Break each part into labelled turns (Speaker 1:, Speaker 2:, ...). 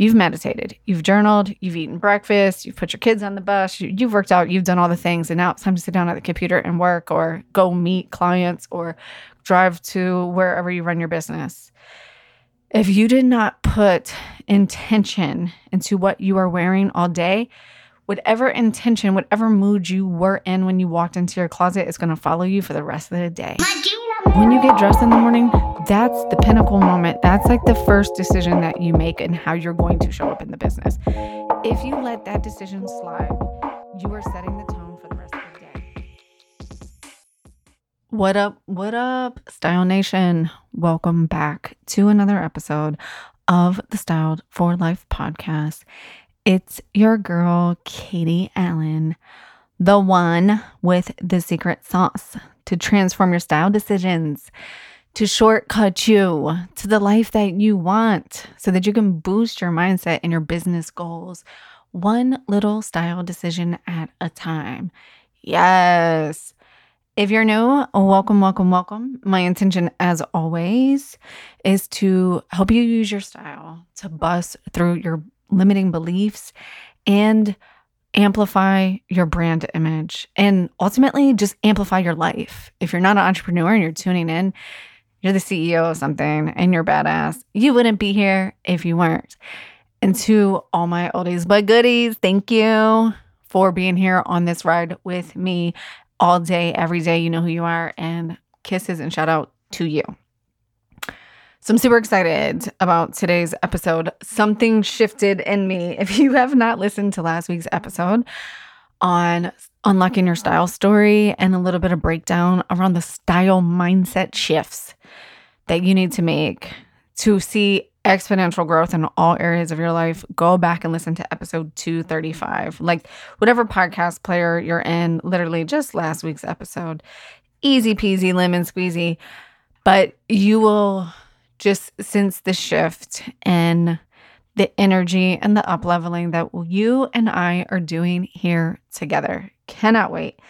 Speaker 1: You've meditated, you've journaled, you've eaten breakfast, you've put your kids on the bus, you, have worked out, you've done all the things, and now it's time to sit down at the computer and work or go meet clients or drive to wherever you run your business. If you did not put intention into what you are wearing all day, whatever intention, whatever mood you were in when you walked into your closet is going to follow you for the rest of the day. When you get dressed in the morning, that's the pinnacle moment. That's like the first decision that you make and how you're going to show up in the business. If you let that decision slide, you are setting the tone for the rest of the day. What up? What up, Style Nation? Welcome back to another episode of the Styled for Life podcast. It's your girl, Katie Allen, the one with the secret sauce to transform your style decisions, to shortcut you to the life that you want so that you can boost your mindset and your business goals one little style decision at a time. Yes. If you're new, welcome, welcome, welcome. My intention, as always, is to help you use your style to bust through your limiting beliefs and amplify your brand image and ultimately just amplify your life. If you're not an entrepreneur and you're tuning in, you're the CEO of something and you're badass. You wouldn't be here if you weren't. And to all my oldies but goodies, thank you for being here on this ride with me all day, every day. You know who you are. And kisses and shout out to you. So I'm super excited about today's episode. Something shifted in me. If you have not listened to last week's episode on unlocking your style story and a little bit of breakdown around the style mindset shifts that you need to make to see exponential growth in all areas of your life, go back and listen to episode 235. Like whatever podcast player you're in, literally just last week's episode. Easy peasy, lemon squeezy. But you will just since the shift and the energy and the up leveling that you and I are doing here together. Cannot wait.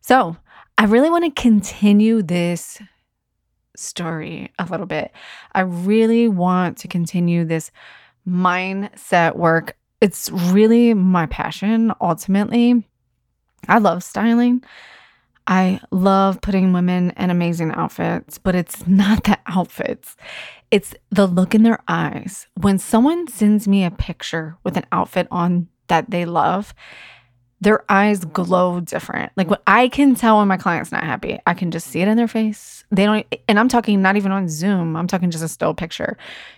Speaker 1: So, I really want to continue this story a little bit. I really want to continue this mindset work. It's really my passion ultimately. I love styling. I love putting women in amazing outfits, but it's not the outfits. It's the look in their eyes. When someone sends me a picture with an outfit on that they love, their eyes glow different. Like what I can tell when my client's not happy, I can just see it in their face. They don't, and I'm talking not even on Zoom, I'm talking just a still picture.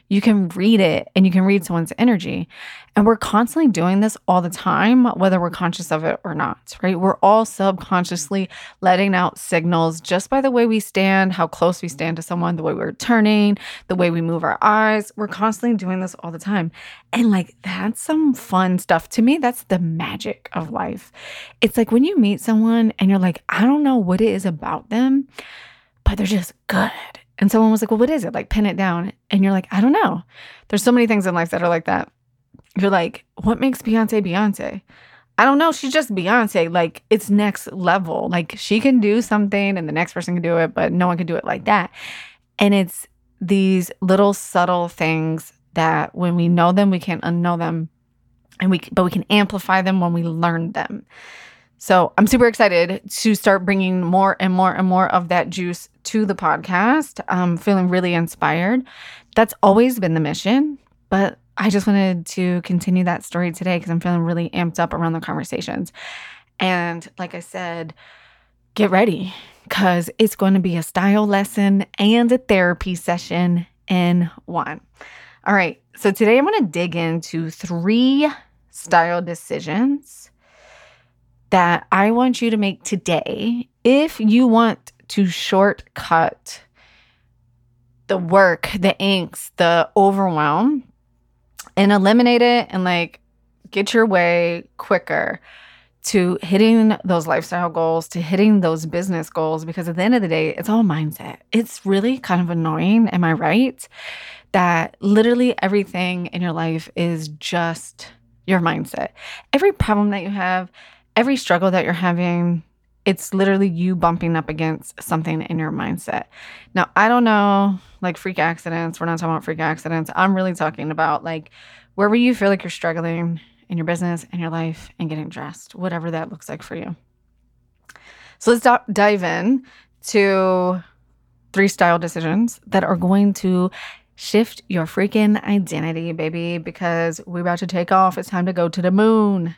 Speaker 1: You can read it and you can read someone's energy. And we're constantly doing this all the time, whether we're conscious of it or not, right? We're all subconsciously letting out signals just by the way we stand, how close we stand to someone, the way we're turning, the way we move our eyes. We're constantly doing this all the time. And like, that's some fun stuff. To me, that's the magic of life. It's like when you meet someone and you're like, I don't know what it is about them, but they're just good. And someone was like, Well, what is it? Like, pin it down. And you're like, I don't know. There's so many things in life that are like that you're like, what makes Beyonce Beyonce? I don't know. She's just Beyonce. Like, it's next level. Like, she can do something and the next person can do it, but no one can do it like that. And it's these little subtle things that when we know them, we can't unknow them. And we, but we can amplify them when we learn them. So I'm super excited to start bringing more and more and more of that juice to the podcast. I'm feeling really inspired. That's always been the mission, but I just wanted to continue that story today because I'm feeling really amped up around the conversations. And like I said, get ready because it's going to be a style lesson and a therapy session in one. All right. So today I'm going to dig into three style decisions that I want you to make today if you want to shortcut the work, the angst, the overwhelm and eliminate it and like get your way quicker to hitting those lifestyle goals, to hitting those business goals, because at the end of the day, it's all mindset. It's really kind of annoying, am I right? That literally everything in your life is just your mindset. Every problem that you have, every struggle that you're having, it's literally you bumping up against something in your mindset. Now, I don't know, like freak accidents. We're not talking about freak accidents. I'm really talking about like wherever you feel like you're struggling in your business and your life and getting dressed, whatever that looks like for you. So let's dive in to three style decisions that are going to shift your freaking identity, baby, because we're about to take off. It's time to go to the moon.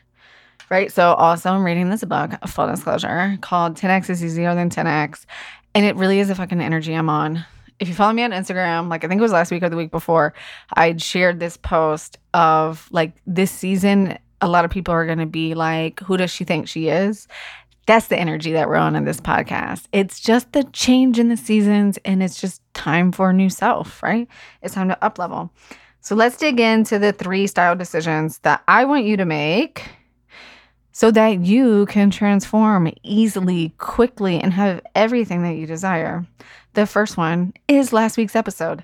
Speaker 1: Right. So, also, I'm reading this book, full disclosure, called 10x is easier than 10x. And it really is a fucking energy I'm on. If you follow me on Instagram, like I think it was last week or the week before, I'd shared this post of like this season, a lot of people are going to be like, who does she think she is? That's the energy that we're on in this podcast. It's just the change in the seasons and it's just time for a new self, right? It's time to up level. So let's dig into the three style decisions that I want you to make so that you can transform easily, quickly, and have everything that you desire. The first one is last week's episode.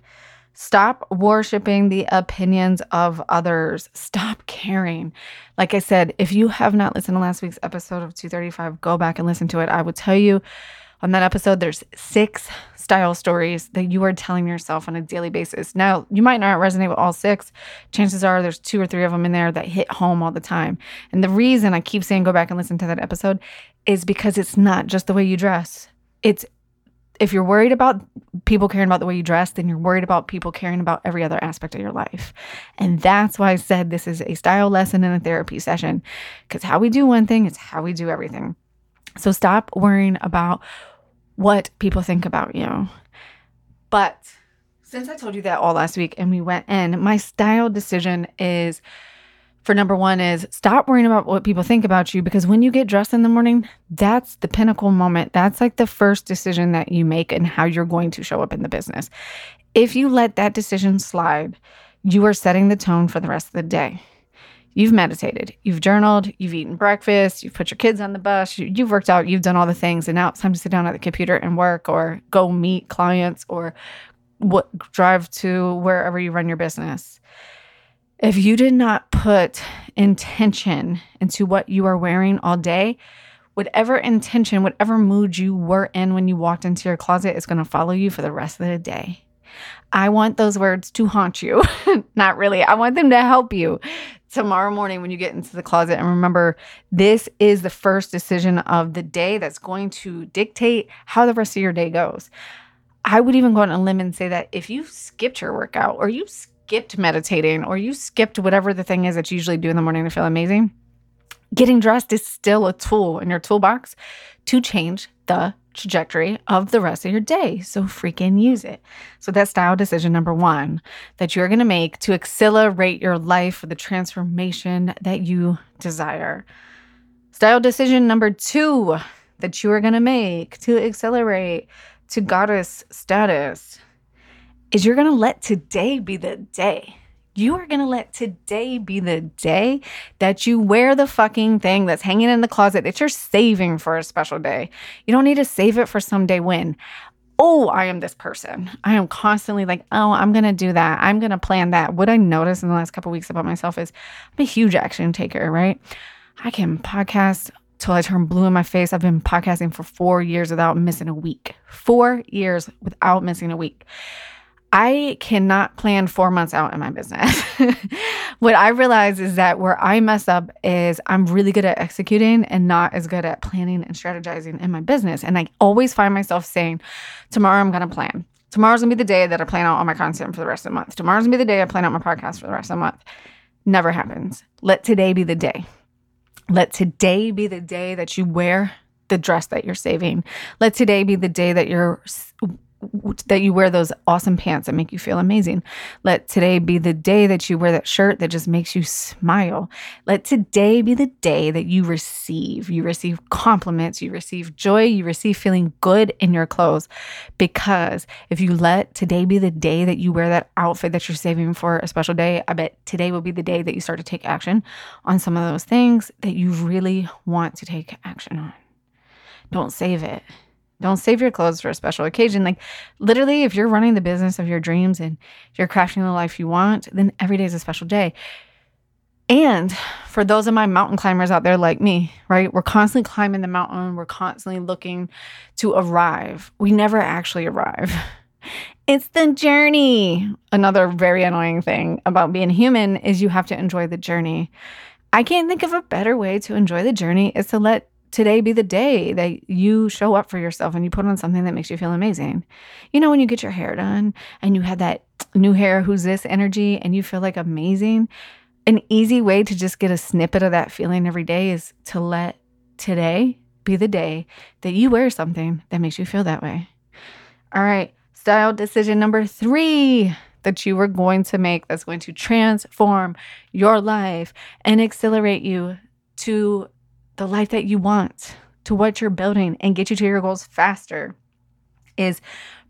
Speaker 1: Stop worshiping the opinions of others. Stop caring. Like I said, if you have not listened to last week's episode of 235, go back and listen to it. I will tell you on that episode, there's six style stories that you are telling yourself on a daily basis. Now, you might not resonate with all six. Chances are there's two or three of them in there that hit home all the time. And the reason I keep saying go back and listen to that episode is because it's not just the way you dress. It's if you're worried about people caring about the way you dress, then you're worried about people caring about every other aspect of your life. And that's why I said this is a style lesson and a therapy session because how we do one thing is how we do everything. So stop worrying about what people think about you. But since I told you that all last week and we went in, my style decision is for number one is stop worrying about what people think about you because when you get dressed in the morning, that's the pinnacle moment. That's like the first decision that you make and how you're going to show up in the business. If you let that decision slide, you are setting the tone for the rest of the day. You've meditated, you've journaled, you've eaten breakfast, you've put your kids on the bus, you, have worked out, you've done all the things, and now it's time to sit down at the computer and work or go meet clients or what drive to wherever you run your business. If you did not put intention into what you are wearing all day, whatever intention, whatever mood you were in when you walked into your closet is going to follow you for the rest of the day. I want those words to haunt you. Not really. I want them to help you tomorrow morning when you get into the closet. And remember, this is the first decision of the day that's going to dictate how the rest of your day goes. I would even go on a limb and say that if you skipped your workout or you skipped meditating or you skipped whatever the thing is that you usually do in the morning to feel amazing, getting dressed is still a tool in your toolbox to change the trajectory of the rest of your day. So freaking use it. So that's style decision number one that you're going to make to accelerate your life for the transformation that you desire. Style decision number two that you are going to make to accelerate to goddess status is you're going to let today be the day. You are going to let today be the day that you wear the fucking thing that's hanging in the closet that you're saving for a special day. You don't need to save it for someday when. Oh, I am this person. I am constantly like, oh, I'm going to do that. I'm going to plan that. What I noticed in the last couple weeks about myself is I'm a huge action taker, right? I can podcast till I turn blue in my face. I've been podcasting for four years without missing a week. Four years without missing a week. I cannot plan four months out in my business. what I realize is that where I mess up is I'm really good at executing and not as good at planning and strategizing in my business. And I always find myself saying, tomorrow I'm going to plan. Tomorrow's going to be the day that I plan out all my content for the rest of the month. Tomorrow's going to be the day I plan out my podcast for the rest of the month. Never happens. Let today be the day. Let today be the day that you wear the dress that you're saving. Let today be the day that you're that you wear those awesome pants that make you feel amazing. Let today be the day that you wear that shirt that just makes you smile. Let today be the day that you receive. You receive compliments, you receive joy, you receive feeling good in your clothes. Because if you let today be the day that you wear that outfit that you're saving for a special day, I bet today will be the day that you start to take action on some of those things that you really want to take action on. Don't save it. Don't save your clothes for a special occasion. Like, literally, if you're running the business of your dreams and you're crafting the life you want, then every day is a special day. And for those of my mountain climbers out there like me, right? We're constantly climbing the mountain, we're constantly looking to arrive. We never actually arrive. It's the journey. Another very annoying thing about being human is you have to enjoy the journey. I can't think of a better way to enjoy the journey is to let today be the day that you show up for yourself and you put on something that makes you feel amazing. You know, when you get your hair done and you have that new hair, who's this energy, and you feel like amazing, an easy way to just get a snippet of that feeling every day is to let today be the day that you wear something that makes you feel that way. All right. Style decision number three that you are going to make that's going to transform your life and accelerate you to the life that you want, to what you're building, and get you to your goals faster is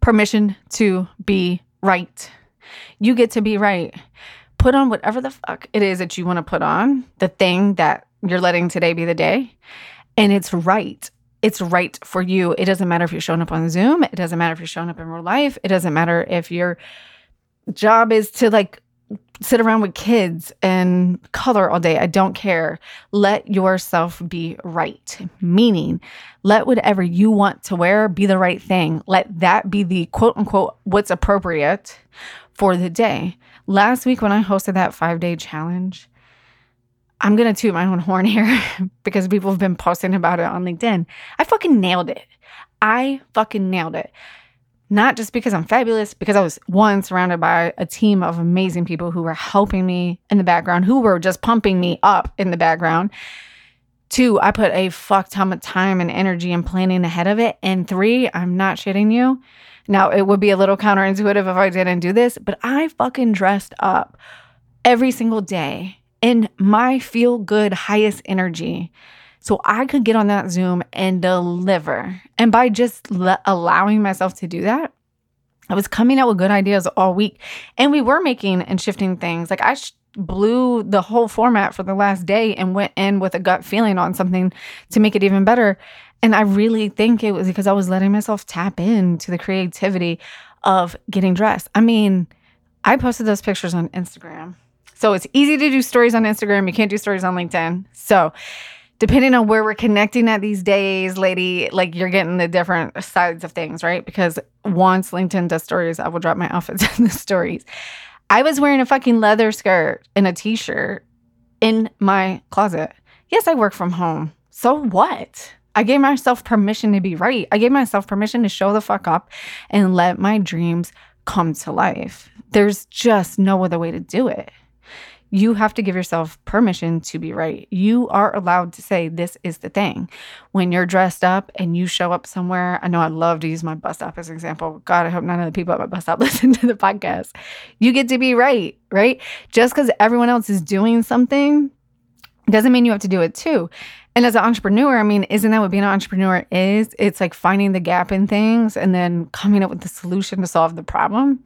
Speaker 1: permission to be right. You get to be right. Put on whatever the fuck it is that you want to put on, the thing that you're letting today be the day, and it's right it's right for you. It doesn't matter if you're showing up on Zoom. It doesn't matter if you're showing up in real life. It doesn't matter if your job is to like sit around with kids and color all day. I don't care. Let yourself be right. Meaning, let whatever you want to wear be the right thing. Let that be the quote unquote what's appropriate for the day. Last week, when I hosted that five day challenge, I'm going to toot my own horn here because people have been posting about it on LinkedIn. I fucking nailed it. I fucking nailed it. Not just because I'm fabulous, because I was one surrounded by a team of amazing people who were helping me in the background, who were just pumping me up in the background. Two, I put a fuck ton of time and energy and planning ahead of it. And three, I'm not shitting you. Now, it would be a little counterintuitive if I didn't do this, but I fucking dressed up every single day in my feel good, highest energy. So I could get on that Zoom and deliver. And by just le- allowing myself to do that, I was coming out with good ideas all week. And we were making and shifting things. Like I sh- blew the whole format for the last day and went in with a gut feeling on something to make it even better. And I really think it was because I was letting myself tap into the creativity of getting dressed. I mean, I posted those pictures on Instagram so it's easy to do stories on Instagram. You can't do stories on LinkedIn. So depending on where we're connecting at these days, lady, like you're getting the different sides of things, right? Because once LinkedIn does stories, I will drop my outfits in the stories. I was wearing a fucking leather skirt and a t shirt in my closet. Yes, I work from home. So what? I gave myself permission to be right. I gave myself permission to show the fuck up and let my dreams come to life. There's just no other way to do it. You have to give yourself permission to be right. You are allowed to say, This is the thing. When you're dressed up and you show up somewhere, I know I love to use my bus stop as an example. God, I hope none of the people at my bus stop listen to the podcast. You get to be right, right? Just because everyone else is doing something doesn't mean you have to do it too. And as an entrepreneur, I mean, isn't that what being an entrepreneur is? It's like finding the gap in things and then coming up with the solution to solve the problem,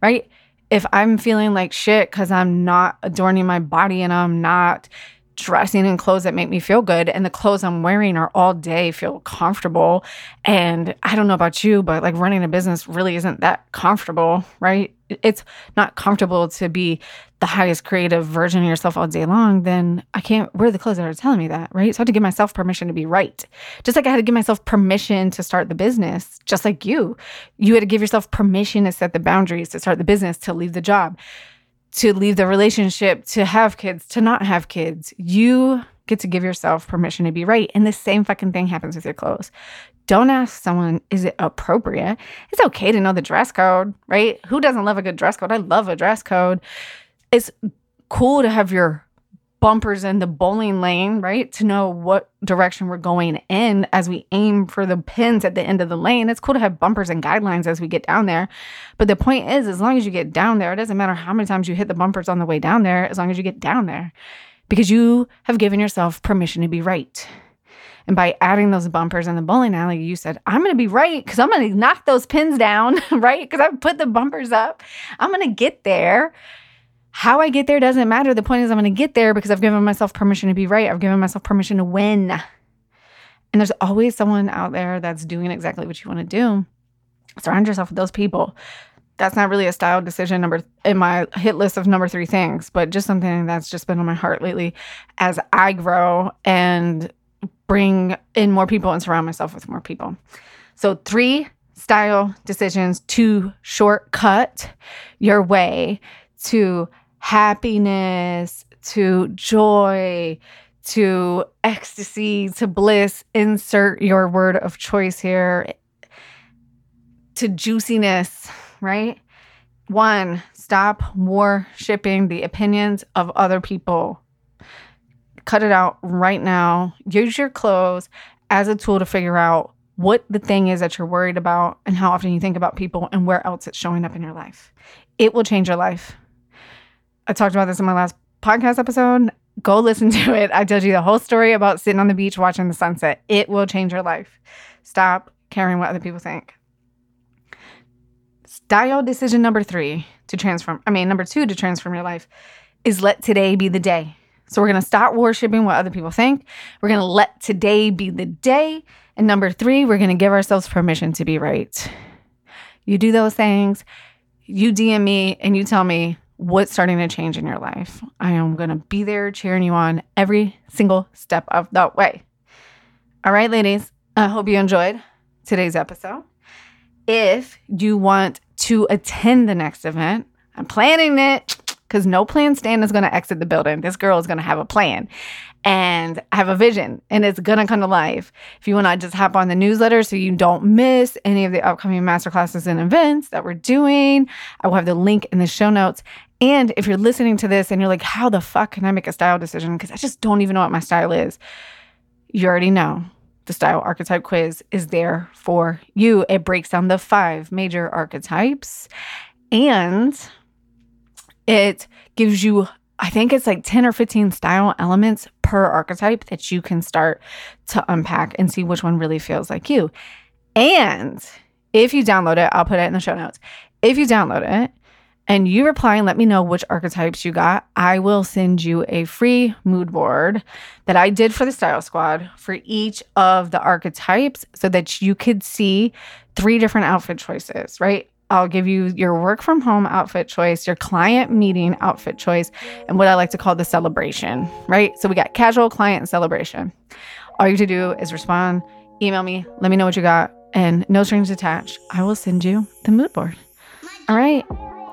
Speaker 1: right? If I'm feeling like shit because I'm not adorning my body and I'm not dressing in clothes that make me feel good and the clothes I'm wearing are all day feel comfortable. And I don't know about you but like running a business really isn't that comfortable right? It's not comfortable to be the highest creative version of yourself all day long then I can't wear the clothes that are telling me that right? So I have to give myself permission to be right. Just like I had to give myself permission to start the business just like you. You had to give yourself permission to set the boundaries to start the business to leave the job to leave the relationship, to have kids, to not have kids. You get to give yourself permission to be right. And the same fucking thing happens with your clothes. Don't ask someone, is it appropriate? It's okay to know the dress code, right? Who doesn't love a good dress code? I love a dress code. It's cool to have your bumpers in the bowling lane, right? To know what direction we're going in as we aim for the pins at the end of the lane. It's cool to have bumpers and guidelines as we get down there. But the point is, as long as you get down there, it doesn't matter how many times you hit the bumpers on the way down there, as long as you get down there, because you have given yourself permission to be right. And by adding those bumpers in the bowling alley, you said, I'm going to be right because I'm going to knock those pins down, right? Because I've put the bumpers up. I'm going to get there. How I get there doesn't matter. The point is, I'm going to get there because I've given myself permission to be right. I've given myself permission to win. And there's always someone out there that's doing exactly what you want to do. Surround yourself with those people. That's not really a style decision number in my hit list of number three things, but just something that's just been on my heart lately as I grow and bring in more people and surround myself with more people. So, three style decisions to shortcut your way to happiness, to joy, to ecstasy, to bliss. Insert your word of choice here to juiciness, right? One, stop worshipping the opinions of other people. Cut it out right now. Use your clothes as a tool to figure out what the thing is that you're worried about and how often you think about people and where else it's showing up in your life. It will change your life. I talked about this in my last podcast episode. Go listen to it. I told you the whole story about sitting on the beach watching the sunset. It will change your life. Stop caring what other people think. Style decision number three to transform, I mean, number two to transform your life is let today be the day. So we're going to stop worshiping what other people think. We're going to let today be the day. And number three, we're going to give ourselves permission to be right. You do those things, you DM me and you tell me what's starting to change in your life. I am going to be there cheering you on every single step of the way. All right, ladies, I hope you enjoyed today's episode. If you want to attend the next event, I'm planning it because no plan stand is going to exit the building. This girl is going to have a plan and I have a vision and it's to come to life. If you want to just hop on the newsletter so you don't miss any of the upcoming masterclasses and events that we're doing, I will have the link in the show notes. And if you're listening to this and you're like, how the fuck can I make a style decision? Because I just don't even know what my style is. You already know the style archetype quiz is there for you. It breaks down the five major archetypes and it gives you, I think it's like 10 or 15 style elements per archetype that you can start to unpack and see which one really feels like you. And if you download it, I'll put it in the show notes. If you download it, and you reply and let me know which archetypes you got, I will send you a free mood board that I did for the Style Squad for each of the archetypes so that you could see three different outfit choices, right? I'll give you your work from home outfit choice, your client meeting outfit choice, and what I like to call the celebration, right? So we got casual client celebration. All you have to do is respond, email me, let me know what you got, and no strings attached. I will send you the mood board. All right.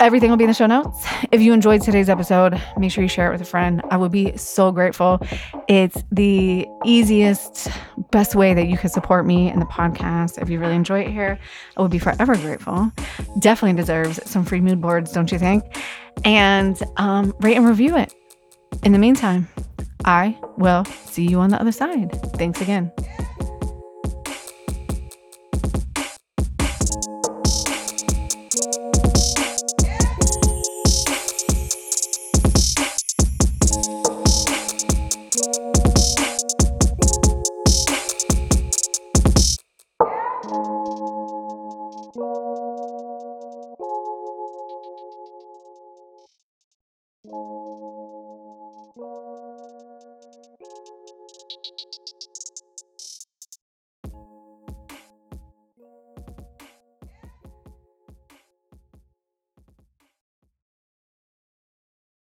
Speaker 1: Everything will be in the show notes. If you enjoyed today's episode, make sure you share it with a friend. I would be so grateful. It's the easiest, best way that you could support me in the podcast. If you really enjoy it here, I would be forever grateful. Definitely deserves some free mood boards, don't you think? And um, rate and review it. In the meantime, I will see you on the other side. Thanks again.